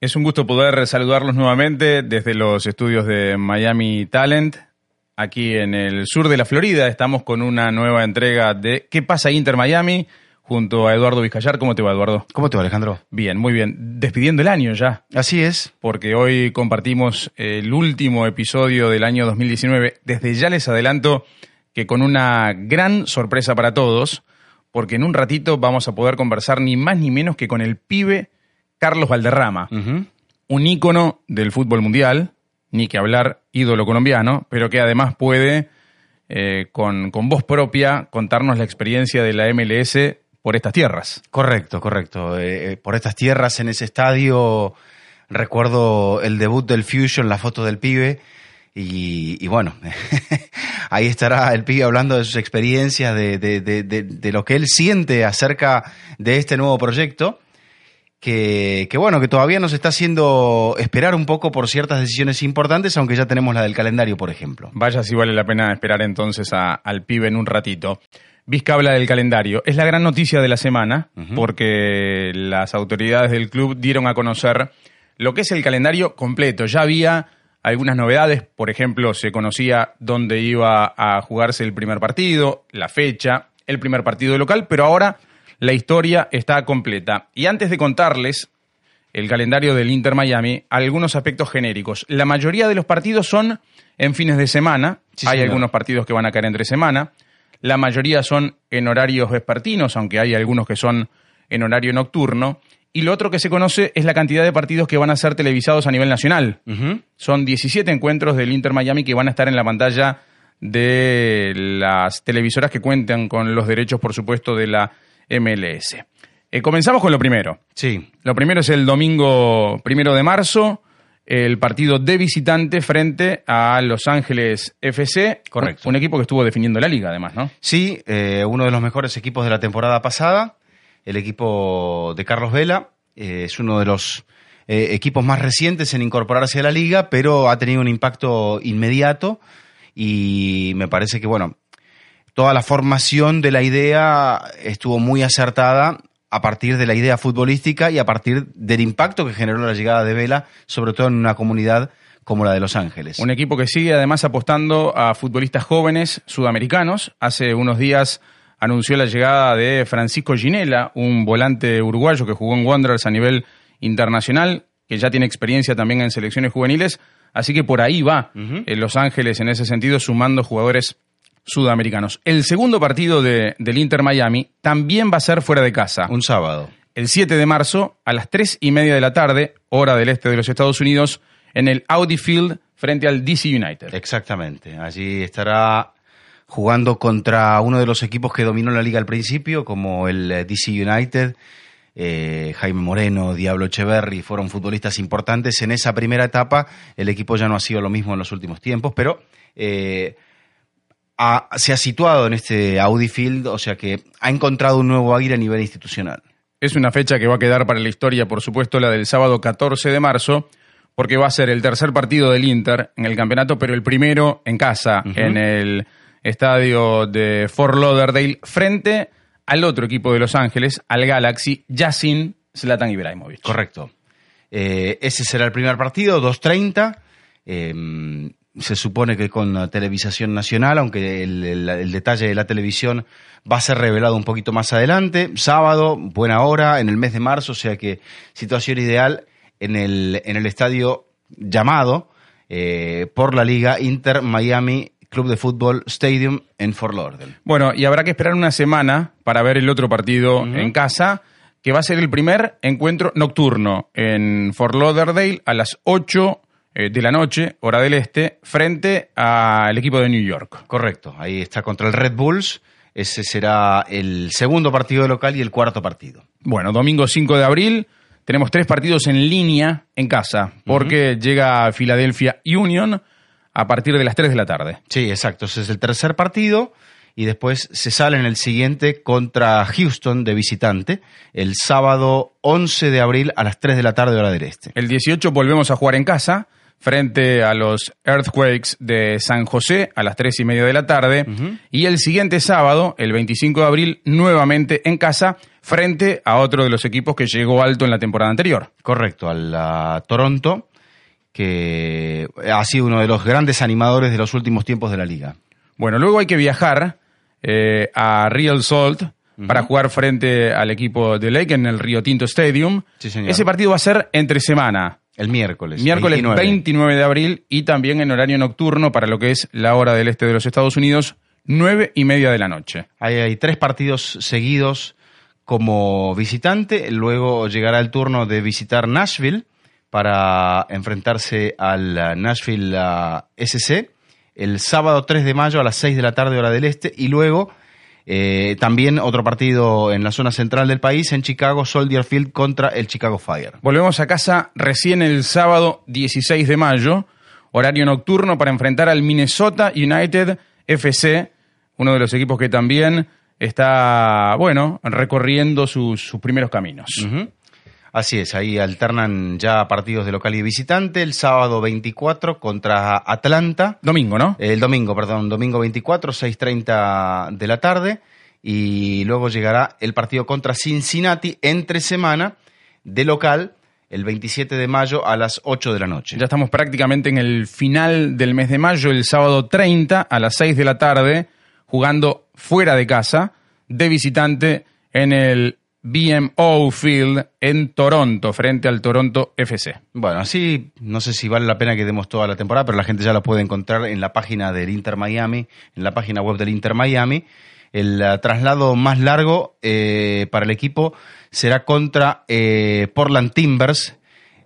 Es un gusto poder saludarlos nuevamente desde los estudios de Miami Talent. Aquí en el sur de la Florida estamos con una nueva entrega de ¿Qué pasa Inter Miami? Junto a Eduardo Vizcayar. ¿Cómo te va, Eduardo? ¿Cómo te va, Alejandro? Bien, muy bien. Despidiendo el año ya. Así es. Porque hoy compartimos el último episodio del año 2019. Desde ya les adelanto que con una gran sorpresa para todos, porque en un ratito vamos a poder conversar ni más ni menos que con el pibe Carlos Valderrama, un ícono del fútbol mundial, ni que hablar ídolo colombiano, pero que además puede, eh, con, voz propia, contarnos la experiencia de la MLS por estas tierras. Correcto, correcto. Eh, eh, por estas tierras, en ese estadio, recuerdo el debut del Fusion, la foto del pibe. Y, bueno, ahí estará el pibe hablando de sus experiencias, de, de, lo que él siente acerca de este nuevo proyecto que, bueno, que todavía nos está haciendo esperar un poco por ciertas decisiones importantes, aunque ya tenemos la del calendario, por ejemplo. Vaya si vale la pena esperar entonces al pibe en un ratito. Vizca habla del calendario. Es la gran noticia de la semana, porque las autoridades del club dieron a conocer lo que es el calendario completo. Ya había algunas novedades, por ejemplo, se conocía dónde iba a jugarse el primer partido, la fecha, el primer partido local, pero ahora la historia está completa. Y antes de contarles el calendario del Inter Miami, algunos aspectos genéricos. La mayoría de los partidos son en fines de semana. hay algunos partidos que van a caer entre semana. La mayoría son en horarios vespertinos, aunque hay algunos que son en horario nocturno. Y lo otro que se conoce es la cantidad de partidos que van a ser televisados a nivel nacional. Son 17 encuentros del Inter Miami que van a estar en la pantalla de las televisoras que cuentan con los derechos, por supuesto, de la MLS. Eh, comenzamos con lo primero. Sí. Lo primero es el domingo primero de marzo, el partido de visitante frente a Los Ángeles FC. Correcto. Un, equipo que estuvo definiendo la liga, además, ¿no? Sí, eh, uno de los mejores equipos de la temporada pasada. El equipo de Carlos Vela eh, es uno de los equipos más recientes en incorporarse a la liga, pero ha tenido un impacto inmediato y me parece que, bueno, toda la formación de la idea estuvo muy acertada a partir de la idea futbolística y a partir del impacto que generó la llegada de Vela, sobre todo en una comunidad como la de Los Ángeles. Un equipo que sigue además apostando a futbolistas jóvenes sudamericanos. Hace unos días anunció la llegada de Francisco Ginela, un volante uruguayo que jugó en Wanderers a nivel internacional, que ya tiene experiencia también en selecciones juveniles. Así que por ahí va en Los Ángeles en ese sentido, sumando jugadores sudamericanos. El segundo partido de, del Inter Miami también va a ser fuera de casa. Un sábado. El 7 de marzo a las 3 y media de la tarde, hora del este de los Estados Unidos, en el Audi Field frente al DC United. Exactamente. Allí estará jugando contra uno de los equipos que dominó la liga al principio, como el eh, DC United. Eh, Jaime Moreno, Diablo Echeverry fueron futbolistas importantes en esa primera etapa. El equipo ya no ha sido lo mismo en los últimos tiempos, pero eh, se ha situado en este Audi Field, o sea que ha encontrado un nuevo aire a nivel institucional. Es una fecha que va a quedar para la historia, por supuesto, la del sábado 14 de marzo, porque va a ser el tercer partido del Inter en el campeonato, pero el primero en casa, en el estadio de Fort Lauderdale, frente al otro equipo de Los Ángeles, al Galaxy, ya sin Zlatan Ibrahimovic. Correcto. Eh, ese será el primer partido, 2.30 se supone que con televisación nacional, aunque el, detalle de la televisión va a ser revelado un poquito más adelante. Sábado, buena hora, en el mes de marzo, o sea que situación ideal en el, en el estadio llamado eh, por la Liga Inter Miami Club de Fútbol Stadium en Fort Lauderdale. Bueno, y habrá que esperar una semana para ver el otro partido en casa, que va a ser el primer encuentro nocturno en Fort Lauderdale a las 8 eh, de la noche, hora del este, frente al equipo de New York. Correcto, ahí está contra el Red Bulls. Ese será el segundo partido local y el cuarto partido. Bueno, domingo 5 de abril tenemos tres partidos en línea en casa, porque llega Philadelphia Union a partir de las 3 de la tarde. Sí, exacto. Ese es el tercer partido y después se sale en el siguiente contra Houston de visitante el sábado 11 de abril a las 3 de la tarde hora del este. El 18 volvemos a jugar en casa frente a los Earthquakes de San José a las tres y media de la tarde. Y el siguiente sábado, el 25 de abril, nuevamente en casa, frente a otro de los equipos que llegó alto en la temporada anterior. Correcto, al Toronto, que ha sido uno de los grandes animadores de los últimos tiempos de la liga. Bueno, luego hay que viajar eh, a Real Salt para jugar frente al equipo de Lake en el Río Tinto Stadium. Ese partido va a ser entre semana. El miércoles. Miércoles 29. de abril y también en horario nocturno para lo que es la hora del este de los Estados Unidos, nueve y media de la noche. hay tres partidos seguidos como visitante, luego llegará el turno de visitar Nashville para enfrentarse al Nashville SC el sábado 3 de mayo a las 6 de la tarde hora del este y luego eh, también otro partido en la zona central del país, en Chicago, Soldier Field contra el Chicago Fire. Volvemos a casa recién el sábado 16 de mayo, horario nocturno para enfrentar al Minnesota United FC, uno de los equipos que también está, bueno, recorriendo sus, primeros caminos. Así es, ahí alternan ya partidos de local y visitante. El sábado 24 contra Atlanta. Domingo, ¿no? El domingo, perdón, domingo 24, 6.30 de la tarde. Y luego llegará el partido contra Cincinnati entre semana de local el 27 de mayo a las 8 de la noche. Ya estamos prácticamente en el final del mes de mayo, el sábado 30 a las 6 de la tarde jugando fuera de casa, de visitante, en el BMO Field en Toronto, frente al Toronto FC. Bueno, así no sé si vale la pena que demos toda la temporada, pero la gente ya la puede encontrar en la página del Inter Miami, en la página web del Inter Miami. El uh, traslado más largo eh, para el equipo será contra eh, Portland Timbers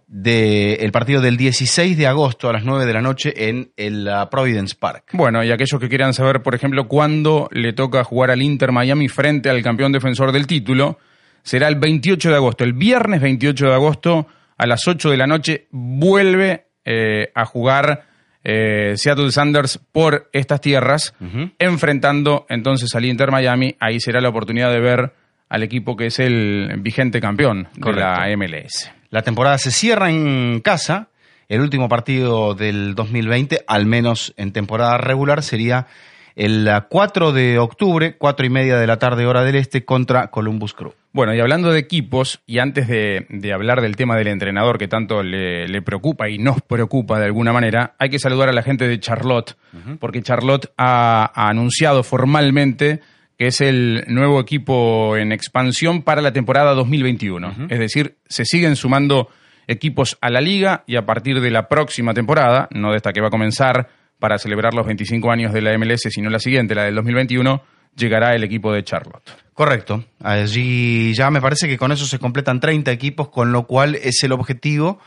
del partido del 16 de agosto a las 9 de la noche en el uh, Providence Park. Bueno, y aquellos que quieran saber, por ejemplo, cuándo le toca jugar al Inter Miami frente al campeón defensor del título, será el 28 de agosto. El viernes 28 de agosto a las 8 de la noche vuelve eh, a jugar eh, Seattle Sanders por estas tierras, enfrentando entonces al Inter Miami. Ahí será la oportunidad de ver al equipo que es el vigente campeón de la MLS. La temporada se cierra en casa. El último partido del 2020, al menos en temporada regular, sería el 4 de octubre, 4 y media de la tarde, hora del este, contra Columbus Crew. Bueno, y hablando de equipos, y antes de, hablar del tema del entrenador que tanto le, preocupa y nos preocupa de alguna manera, hay que saludar a la gente de Charlotte, porque Charlotte ha, ha anunciado formalmente que es el nuevo equipo en expansión para la temporada 2021. Es decir, se siguen sumando equipos a la liga y a partir de la próxima temporada, no de esta que va a comenzar para celebrar los 25 años de la MLS, sino la siguiente, la del 2021, llegará el equipo de Charlotte. Correcto. Allí ya me parece que con eso se completan 30 equipos, con lo cual es el objetivo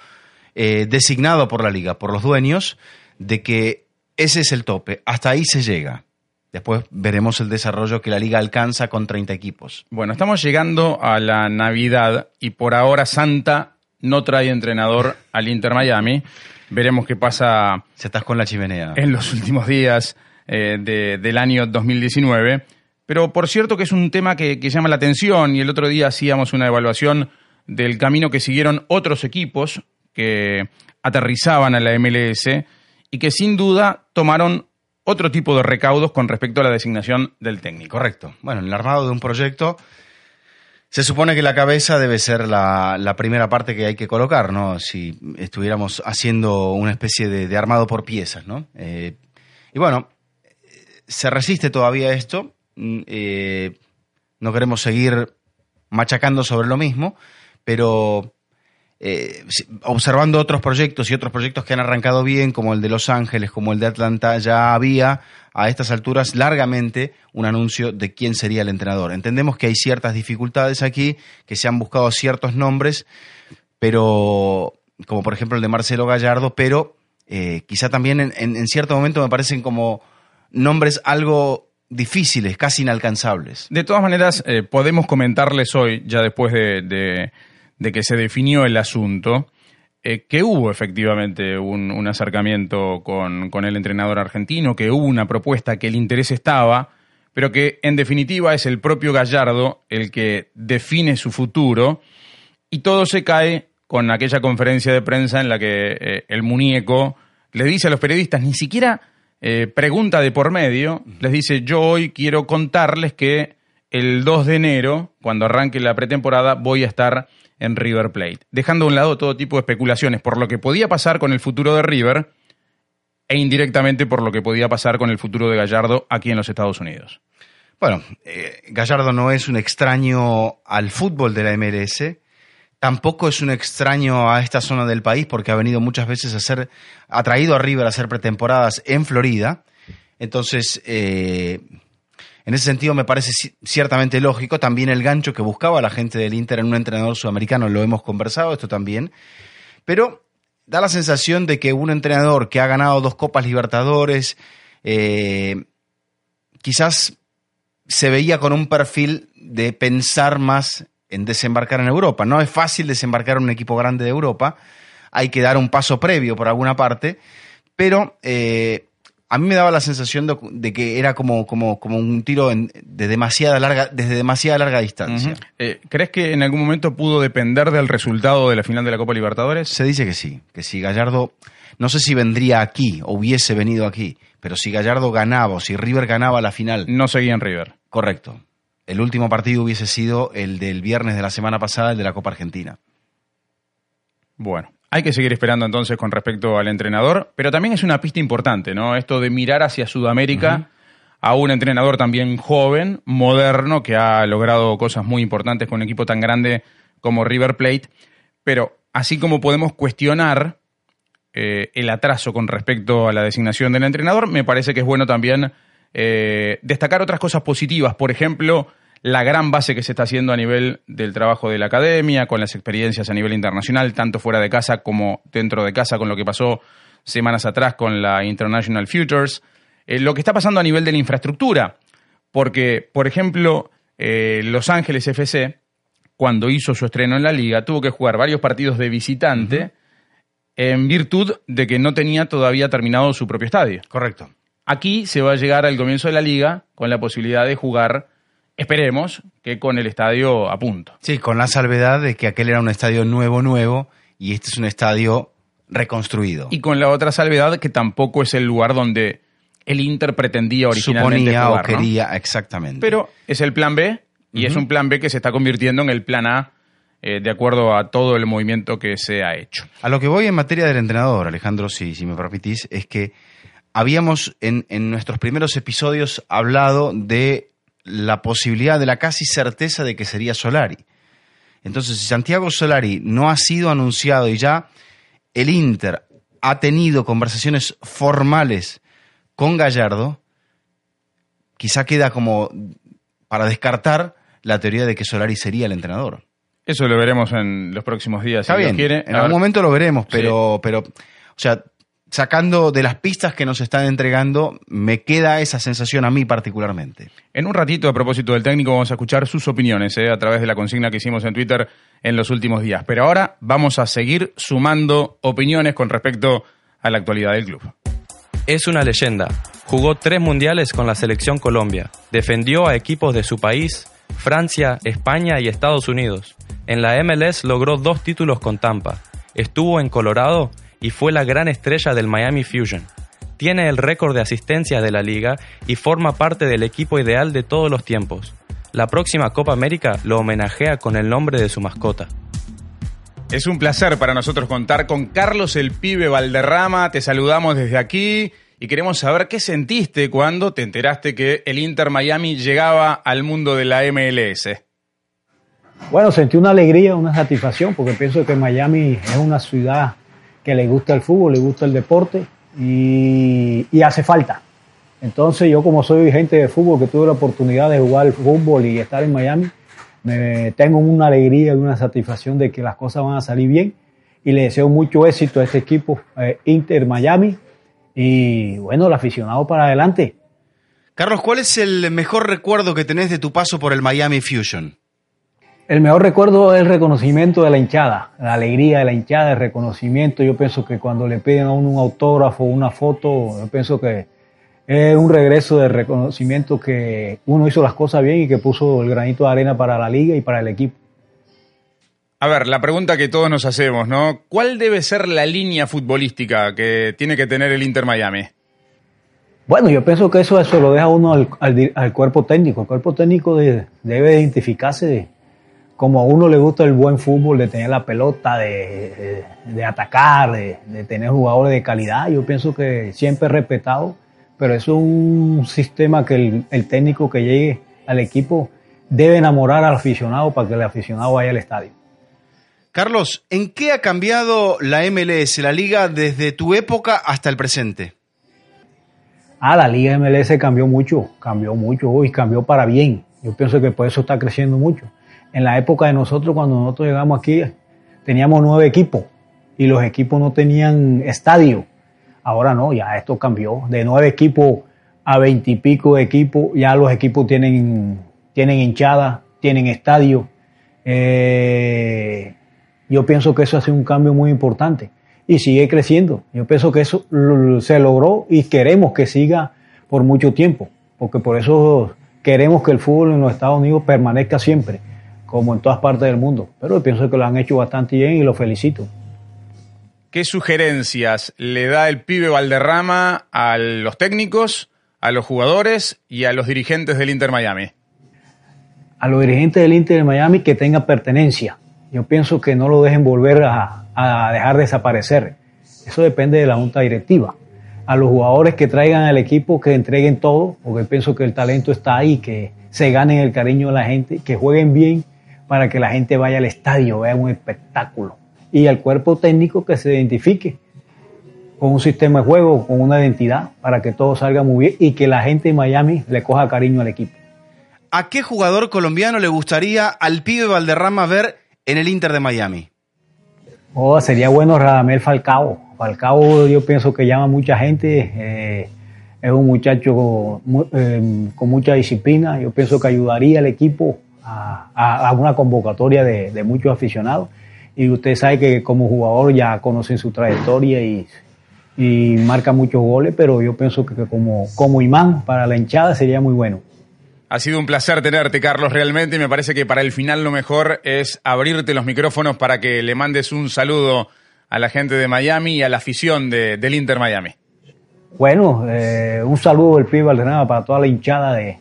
eh, designado por la liga, por los dueños, de que ese es el tope. Hasta ahí se llega. Después veremos el desarrollo que la liga alcanza con 30 equipos. Bueno, estamos llegando a la Navidad y por ahora Santa no trae entrenador al Inter Miami. Veremos qué pasa. Se estás con la chimenea. En los últimos días eh, del año 2019. Pero por cierto que es un tema que, que llama la atención y el otro día hacíamos una evaluación del camino que siguieron otros equipos que aterrizaban a la MLS y que sin duda tomaron otro tipo de recaudos con respecto a la designación del técnico. Correcto. Bueno, en el armado de un proyecto se supone que la cabeza debe ser la, primera parte que hay que colocar, ¿no? Si estuviéramos haciendo una especie de, armado por piezas, ¿no? Eh, y bueno, se resiste todavía esto. Mm, eh, no queremos seguir machacando sobre lo mismo, pero eh, observando otros proyectos y otros proyectos que han arrancado bien, como el de Los Ángeles, como el de Atlanta, ya había a estas alturas largamente un anuncio de quién sería el entrenador. Entendemos que hay ciertas dificultades aquí, que se han buscado ciertos nombres, pero como por ejemplo el de Marcelo Gallardo, pero eh, quizá también en, cierto momento me parecen como nombres algo difíciles, casi inalcanzables. De todas maneras, eh, podemos comentarles hoy, ya después de de que se definió el asunto, eh, que hubo efectivamente un, acercamiento con, con, el entrenador argentino, que hubo una propuesta, que el interés estaba, pero que en definitiva es el propio Gallardo el que define su futuro y todo se cae con aquella conferencia de prensa en la que eh, el muñeco les dice a los periodistas, ni siquiera eh, pregunta de por medio, les dice, yo hoy quiero contarles que el 2 de enero, cuando arranque la pretemporada, voy a estar en River Plate, dejando a un lado todo tipo de especulaciones por lo que podía pasar con el futuro de River e indirectamente por lo que podía pasar con el futuro de Gallardo aquí en los Estados Unidos. Bueno, eh, Gallardo no es un extraño al fútbol de la MLS, tampoco es un extraño a esta zona del país porque ha venido muchas veces a ser, ha traído a River a hacer pretemporadas en Florida. Entonces, eh, en ese sentido me parece ciertamente lógico también el gancho que buscaba la gente del Inter en un entrenador sudamericano, lo hemos conversado, esto también. Pero da la sensación de que un entrenador que ha ganado dos Copas Libertadores, eh, quizás se veía con un perfil de pensar más en desembarcar en Europa. No es fácil desembarcar en un equipo grande de Europa, hay que dar un paso previo por alguna parte, pero eh, a mí me daba la sensación de, que era como, como, como un tiro de demasiada larga, desde demasiada larga distancia. Eh, ¿Crees que en algún momento pudo depender del resultado de la final de la Copa Libertadores? Se dice que sí, que si Gallardo, no sé si vendría aquí o hubiese venido aquí, pero si Gallardo ganaba o si River ganaba la final. No seguía en River. Correcto el último partido hubiese sido el del viernes de la semana pasada, el de la Copa Argentina. Bueno, hay que seguir esperando entonces con respecto al entrenador, pero también es una pista importante, ¿no? Esto de mirar hacia Sudamérica a un entrenador también joven, moderno, que ha logrado cosas muy importantes con un equipo tan grande como River Plate, pero así como podemos cuestionar eh, el atraso con respecto a la designación del entrenador, me parece que es bueno también eh, destacar otras cosas positivas, por ejemplo, la gran base que se está haciendo a nivel del trabajo de la academia, con las experiencias a nivel internacional, tanto fuera de casa como dentro de casa, con lo que pasó semanas atrás con la International Futures, eh, lo que está pasando a nivel de la infraestructura, porque, por ejemplo, eh, Los Ángeles FC, cuando hizo su estreno en la liga, tuvo que jugar varios partidos de visitante en virtud de que no tenía todavía terminado su propio estadio. Correcto. Aquí se va a llegar al comienzo de la liga con la posibilidad de jugar, esperemos, que con el estadio a punto. Sí, con la salvedad de que aquel era un estadio nuevo, nuevo, y este es un estadio reconstruido. Y con la otra salvedad que tampoco es el lugar donde el Inter pretendía originalmente Suponía o quería, exactamente. Pero es el plan B, y es un plan B que se está convirtiendo en el plan A eh, de acuerdo a todo el movimiento que se ha hecho. A lo que voy en materia del entrenador, Alejandro, si, si me permitís, es que habíamos en, nuestros primeros episodios hablado de la posibilidad, de la casi certeza de que sería Solari. Entonces, si Santiago Solari no ha sido anunciado y ya el Inter ha tenido conversaciones formales con Gallardo, quizá queda como para descartar la teoría de que Solari sería el entrenador. Eso lo veremos en los próximos días. Está bien, en algún momento lo veremos, pero, pero, o sea, sacando de las pistas que nos están entregando, me queda esa sensación a mí particularmente. En un ratito, a propósito del técnico, vamos a escuchar sus opiniones eh, a través de la consigna que hicimos en Twitter en los últimos días. Pero ahora vamos a seguir sumando opiniones con respecto a la actualidad del club. Es una leyenda. Jugó tres mundiales con la selección Colombia. Defendió a equipos de su país, Francia, España y Estados Unidos. En la MLS logró dos títulos con Tampa. Estuvo en Colorado y fue la gran estrella del Miami Fusion. Tiene el récord de asistencia de la liga y forma parte del equipo ideal de todos los tiempos. La próxima Copa América lo homenajea con el nombre de su mascota. Es un placer para nosotros contar con Carlos el Pibe Valderrama. Te saludamos desde aquí y queremos saber qué sentiste cuando te enteraste que el Inter Miami llegaba al mundo de la MLS. Bueno, sentí una alegría, una satisfacción, porque pienso que Miami es una ciudad que le gusta el fútbol, le gusta el deporte y, hace falta. Entonces yo como soy gente de fútbol, que tuve la oportunidad de jugar fútbol y estar en Miami, me, tengo una alegría y una satisfacción de que las cosas van a salir bien y le deseo mucho éxito a este equipo eh, Inter Miami y bueno, el aficionado para adelante. Carlos, ¿cuál es el mejor recuerdo que tenés de tu paso por el Miami Fusion? El mejor recuerdo es el reconocimiento de la hinchada, la alegría de la hinchada, el reconocimiento. Yo pienso que cuando le piden a uno un autógrafo, una foto, yo pienso que es un regreso de reconocimiento que uno hizo las cosas bien y que puso el granito de arena para la liga y para el equipo. A ver, la pregunta que todos nos hacemos, ¿no? ¿Cuál debe ser la línea futbolística que tiene que tener el Inter Miami? Bueno, yo pienso que eso, eso lo deja uno al, cuerpo técnico. El cuerpo técnico debe identificarse como a uno le gusta el buen fútbol, de tener la pelota, de, atacar, de, tener jugadores de calidad. Yo pienso que siempre respetado, pero eso es un sistema que el, el técnico que llegue al equipo debe enamorar al aficionado para que el aficionado vaya al estadio. Carlos, ¿en qué ha cambiado la MLS, la liga, desde tu época hasta el presente? Ah, la liga MLS cambió mucho, cambió mucho y cambió para bien. Yo pienso que por eso está creciendo mucho. En la época de nosotros, cuando nosotros llegamos aquí, teníamos nueve equipos y los equipos no tenían estadio. Ahora no, ya esto cambió. De nueve equipos a veintipico equipos, ya los equipos tienen, tienen hinchada, tienen estadio. Eh, yo pienso que eso ha sido un cambio muy importante y sigue creciendo. Yo pienso que eso se logró y queremos que siga por mucho tiempo, porque por eso queremos que el fútbol en los Estados Unidos permanezca siempre, como en todas partes del mundo. Pero pienso que lo han hecho bastante bien y lo felicito. ¿Qué sugerencias le da el pibe Valderrama a los técnicos, a los jugadores y a los dirigentes del Inter Miami? A los dirigentes del Inter Miami que tengan pertenencia, yo pienso que no lo dejen volver a, dejar desaparecer. Eso depende de la junta directiva. A los jugadores que traigan al equipo, que entreguen todo, porque pienso que el talento está ahí, que se ganen el cariño de la gente, que jueguen bien para que la gente vaya al estadio, vea un espectáculo. Y al cuerpo técnico que se identifique con un sistema de juego, con una identidad, para que todo salga muy bien y que la gente de Miami le coja cariño al equipo. ¿A qué jugador colombiano le gustaría al pibe Valderrama ver en el Inter de Miami? Oh, sería bueno Radamel Falcao. Falcao yo pienso que llama mucha gente, eh, es un muchacho eh, con, mucha disciplina, yo pienso que ayudaría al equipo a, una convocatoria de, muchos aficionados. Y usted sabe que como jugador ya conocen su trayectoria y, marca muchos goles, pero yo pienso que como, como imán para la hinchada sería muy bueno. Ha sido un placer tenerte, Carlos, realmente. Y me parece que para el final lo mejor es abrirte los micrófonos para que le mandes un saludo a la gente de Miami y a la afición de, del Inter Miami. Bueno, eh, un saludo del pibe Valderrama para toda la hinchada de,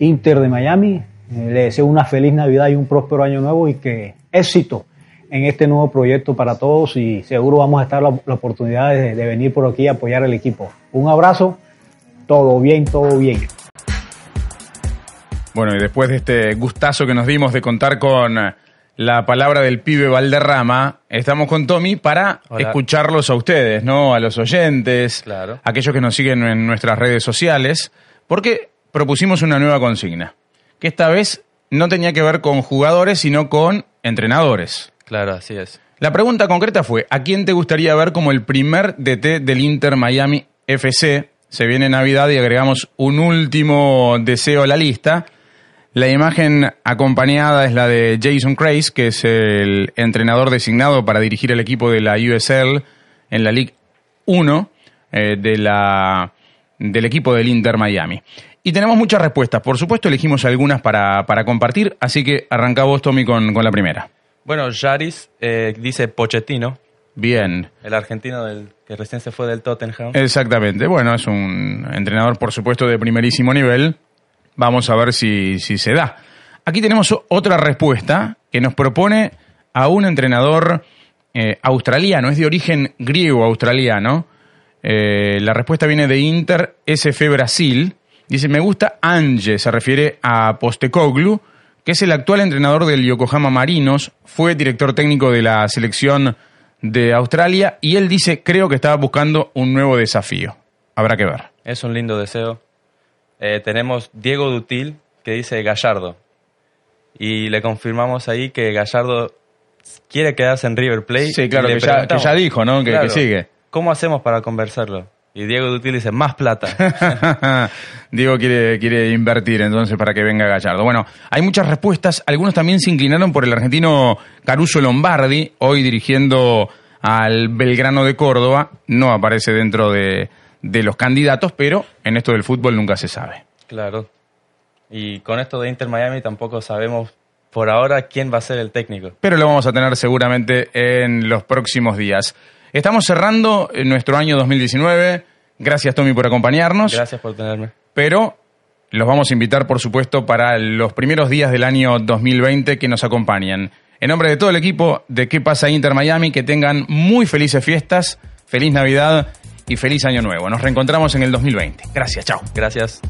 Inter de Miami. Eh, le deseo una feliz Navidad y un próspero año nuevo y que éxito en este nuevo proyecto para todos y seguro vamos a estar la, la oportunidad de, de venir por aquí a apoyar al equipo. Un abrazo, todo bien, todo bien. Bueno, y después de este gustazo que nos dimos de contar con la palabra del pibe Valderrama, estamos con Tommy para escucharlos a ustedes, ¿no? A los oyentes, claro. aquellos que nos siguen en nuestras redes sociales, porque propusimos una nueva consigna, que esta vez no tenía que ver con jugadores, sino con entrenadores. Claro, así es. La pregunta concreta fue, ¿a quién te gustaría ver como el primer DT del Inter Miami FC? Se viene Navidad y agregamos un último deseo a la lista la imagen acompañada es la de Jason Craze, que es el entrenador designado para dirigir el equipo de la USL en la League 1 eh, de la, del equipo del Inter Miami. Y tenemos muchas respuestas. Por supuesto, elegimos algunas para, compartir, así que arranca vos, Tommy, con, la primera. Bueno, Yaris eh, dice Pochettino. Bien. El argentino del, que recién se fue del Tottenham. Exactamente. Bueno, es un entrenador, por supuesto, de primerísimo nivel. Vamos a ver si, se da. Aquí tenemos otra respuesta que nos propone a un entrenador eh, australiano, es de origen griego australiano. Eh, la respuesta viene de Inter SF Brasil. Dice, me gusta Ange, se refiere a Postecoglu, que es el actual entrenador del Yokohama Marinos, fue director técnico de la selección de Australia y él dice, creo que estaba buscando un nuevo desafío. Habrá que ver. Es un lindo deseo. Eh, tenemos Diego Dutil que dice Gallardo. Y le confirmamos ahí que Gallardo quiere quedarse en River Plate. Sí, claro, que ya, dijo, ¿no? Que, sigue. ¿Cómo hacemos para conversarlo? Y Diego Dutil dice, más plata. Diego quiere, quiere invertir entonces para que venga Gallardo. Bueno, hay muchas respuestas. Algunos también se inclinaron por el argentino Caruso Lombardi, hoy dirigiendo al Belgrano de Córdoba. No aparece dentro de, de los candidatos, pero en esto del fútbol nunca se sabe. Claro. Y con esto de Inter Miami tampoco sabemos por ahora quién va a ser el técnico. Pero lo vamos a tener seguramente en los próximos días. Estamos cerrando nuestro año 2019. Gracias, Tommy, por acompañarnos. Gracias por tenerme. Pero los vamos a invitar, por supuesto, para los primeros días del año 2020 que nos acompañan. En nombre de todo el equipo de ¿Qué pasa Inter Miami? Que tengan muy felices fiestas, feliz Navidad y feliz Año Nuevo. Nos reencontramos en el 2020. Gracias, chao. Gracias.